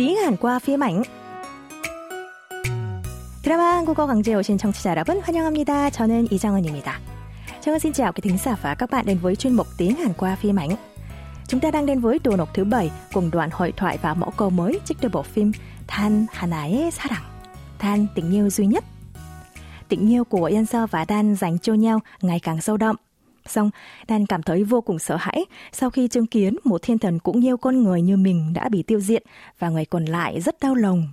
tiếng Hàn qua phim ảnh. 드라마 한국어 강좌에 오신 청취자 여러분 환영합니다. 저는 이정은입니다. Chào xin chào quý thính giả và các bạn đến với chuyên mục tiếng Hàn qua phim ảnh. Chúng ta đang đến với đồ nộp thứ bảy cùng đoạn hội thoại và mẫu câu mới trích từ bộ phim Than Hanae Sarang, Than tình yêu duy nhất. Tình yêu của Yên Sơ và Dan dành cho nhau ngày càng sâu đậm. Xong, Dan cảm thấy vô cùng sợ hãi sau khi chứng kiến một thiên thần cũng yêu con người như mình đã bị tiêu diệt và người còn lại rất đau lòng.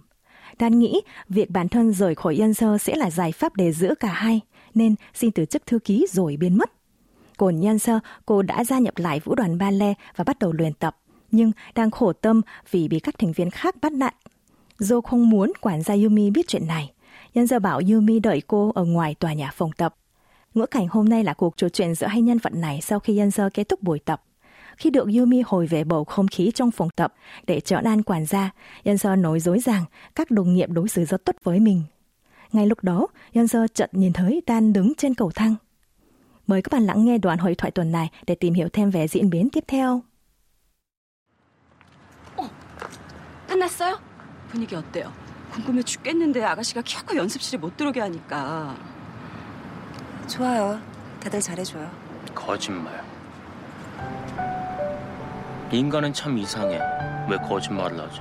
Dan nghĩ việc bản thân rời khỏi Yên Sơ sẽ là giải pháp để giữ cả hai, nên xin từ chức thư ký rồi biến mất. Còn Yên Sơ, cô đã gia nhập lại vũ đoàn ballet và bắt đầu luyện tập, nhưng đang khổ tâm vì bị các thành viên khác bắt nạt. Jo không muốn quản gia Yumi biết chuyện này. Nhân giờ bảo Yumi đợi cô ở ngoài tòa nhà phòng tập. Ngữ cảnh hôm nay là cuộc trò chuyện giữa hai nhân vật này sau khi Nhân Sơ kết thúc buổi tập. Khi được Yumi hồi về bầu không khí trong phòng tập để trở an quản gia, Nhân Sơ nói dối rằng các đồng nghiệp đối xử rất tốt với mình. Ngay lúc đó, Nhân Sơ chợt nhìn thấy Dan đứng trên cầu thang. Mời các bạn lắng nghe đoạn hội thoại tuần này để tìm hiểu thêm về diễn biến tiếp theo. 어, 끝났어요? 분위기 어때요? 궁금해 죽겠는데 아가씨가 자꾸 연습실에 못 들어오게 하니까. 좋아요. 다들 잘해줘요. 거짓말. 인간은 참 이상해. 왜 거짓말을 하지?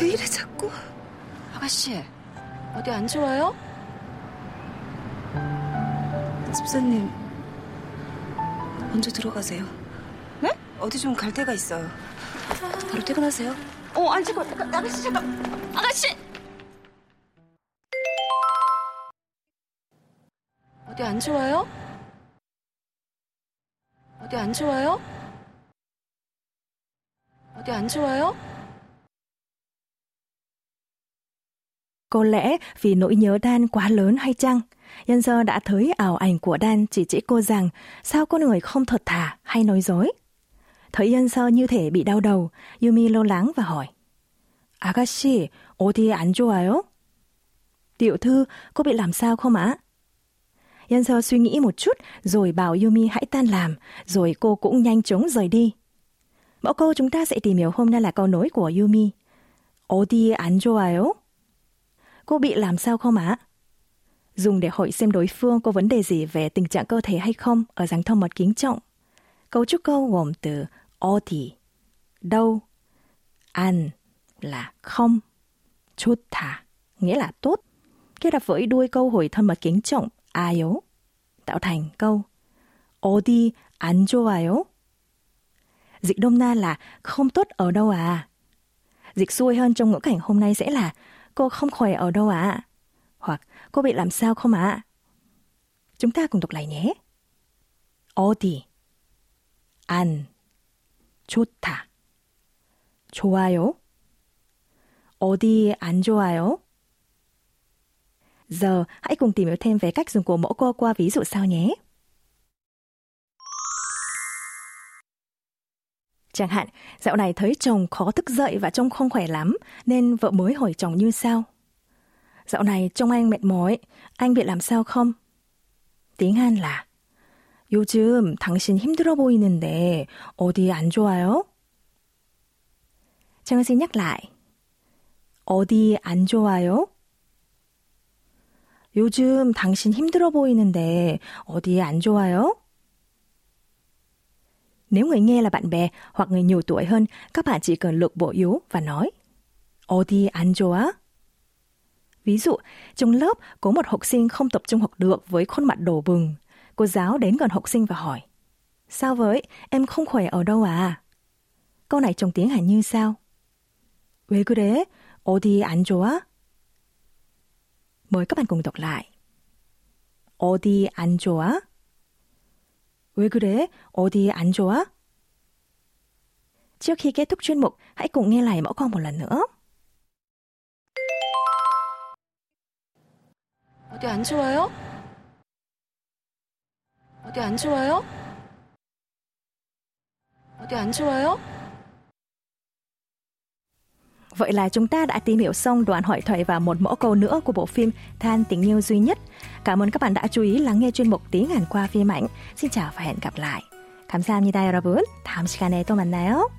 왜 이래 자꾸? 아가씨, 어디 안 좋아요? 집사님 먼저 들어가세요. 네? 어디 좀 갈 데가 있어요. 바로 퇴근하세요. 어, 안 잠깐, 아가씨, 잠깐. 아가씨! 어디 안 좋아요? 어디 안 좋아요? 어디 안 좋아요? Có lẽ vì nỗi nhớ Dan quá lớn hay chăng? Nhân Sơ đã thấy ảo ảnh của Dan chỉ chỉ cô rằng sao con người không thật thà hay nói dối. Thấy Nhân Sơ như thể bị đau đầu, Yumi lo lắng và hỏi. 아가씨, 어디 안 좋아요? Tiểu thư, cô bị làm sao không ạ? Nhân Sơ suy nghĩ một chút rồi bảo Yumi hãy tan làm, rồi cô cũng nhanh chóng rời đi. Mẫu câu chúng ta sẽ tìm hiểu hôm nay là câu nối của Yumi. 어디 안 좋아요? Cô bị làm sao không ạ? Dùng để hỏi xem đối phương có vấn đề gì về tình trạng cơ thể hay không ở dạng thông mật kính trọng. Cấu trúc câu gồm từ 어디, đâu, an là không, 좋다 nghĩa là tốt, kết hợp với đuôi câu hỏi thân mật kính trọng 아요 tạo thành câu 어디 안 좋아요? Dịch đông na là không tốt ở đâu à? Dịch xuôi hơn trong ngữ cảnh hôm nay sẽ là cô không khỏe ở đâu ạ? À? Hoặc cô bị làm sao không ạ? À? Chúng ta cùng đọc lại nhé. 어디 안 좋다 좋아요 어디 안 좋아요? Giờ hãy cùng tìm hiểu thêm về cách dùng của mẫu câu qua ví dụ sau nhé. Chẳng hạn, dạo này thấy chồng khó thức dậy và trông không khỏe lắm, nên vợ mới hỏi chồng như sau. Dạo này trông anh mệt mỏi, anh bị làm sao không? Tiếng Hàn là 요즘 당신 힘들어 보이는데 어디 안 좋아요? Trang xin nhắc lại. 어디 안 좋아요? 요즘 당신 힘들어 보이는데 어디 안 좋아요? Nếu người nghe là bạn bè hoặc người nhiều tuổi hơn, các bạn chỉ cần lược bộ yếu và nói 어디 안 좋아? Ví dụ, trong lớp có một học sinh không tập trung học được với khuôn mặt đổ bừng. Cô giáo đến gần học sinh và hỏi Sao với, em không khỏe ở đâu à? Câu này trong tiếng Hàn như sau? 왜 그래? 어디 안 좋아? Mời các bạn cùng đọc lại. 어디 안 좋아? 왜 그래? 어디 안 좋아? Trước khi kết thúc chuyên mục, hãy cùng nghe lại mẫu câu một lần nữa. 어디 안 좋아요? 어디 안 좋아요? 어디 안 좋아요? Vậy là chúng ta đã tìm hiểu xong đoạn hội thoại và một mẫu câu nữa của bộ phim Than tình yêu duy nhất. Cảm ơn các bạn đã chú ý lắng nghe chuyên mục tiếng Hàn qua phim ảnh. Xin chào và hẹn gặp lại. 감사합니다, 여러분. 다음 시간에 또 만나요.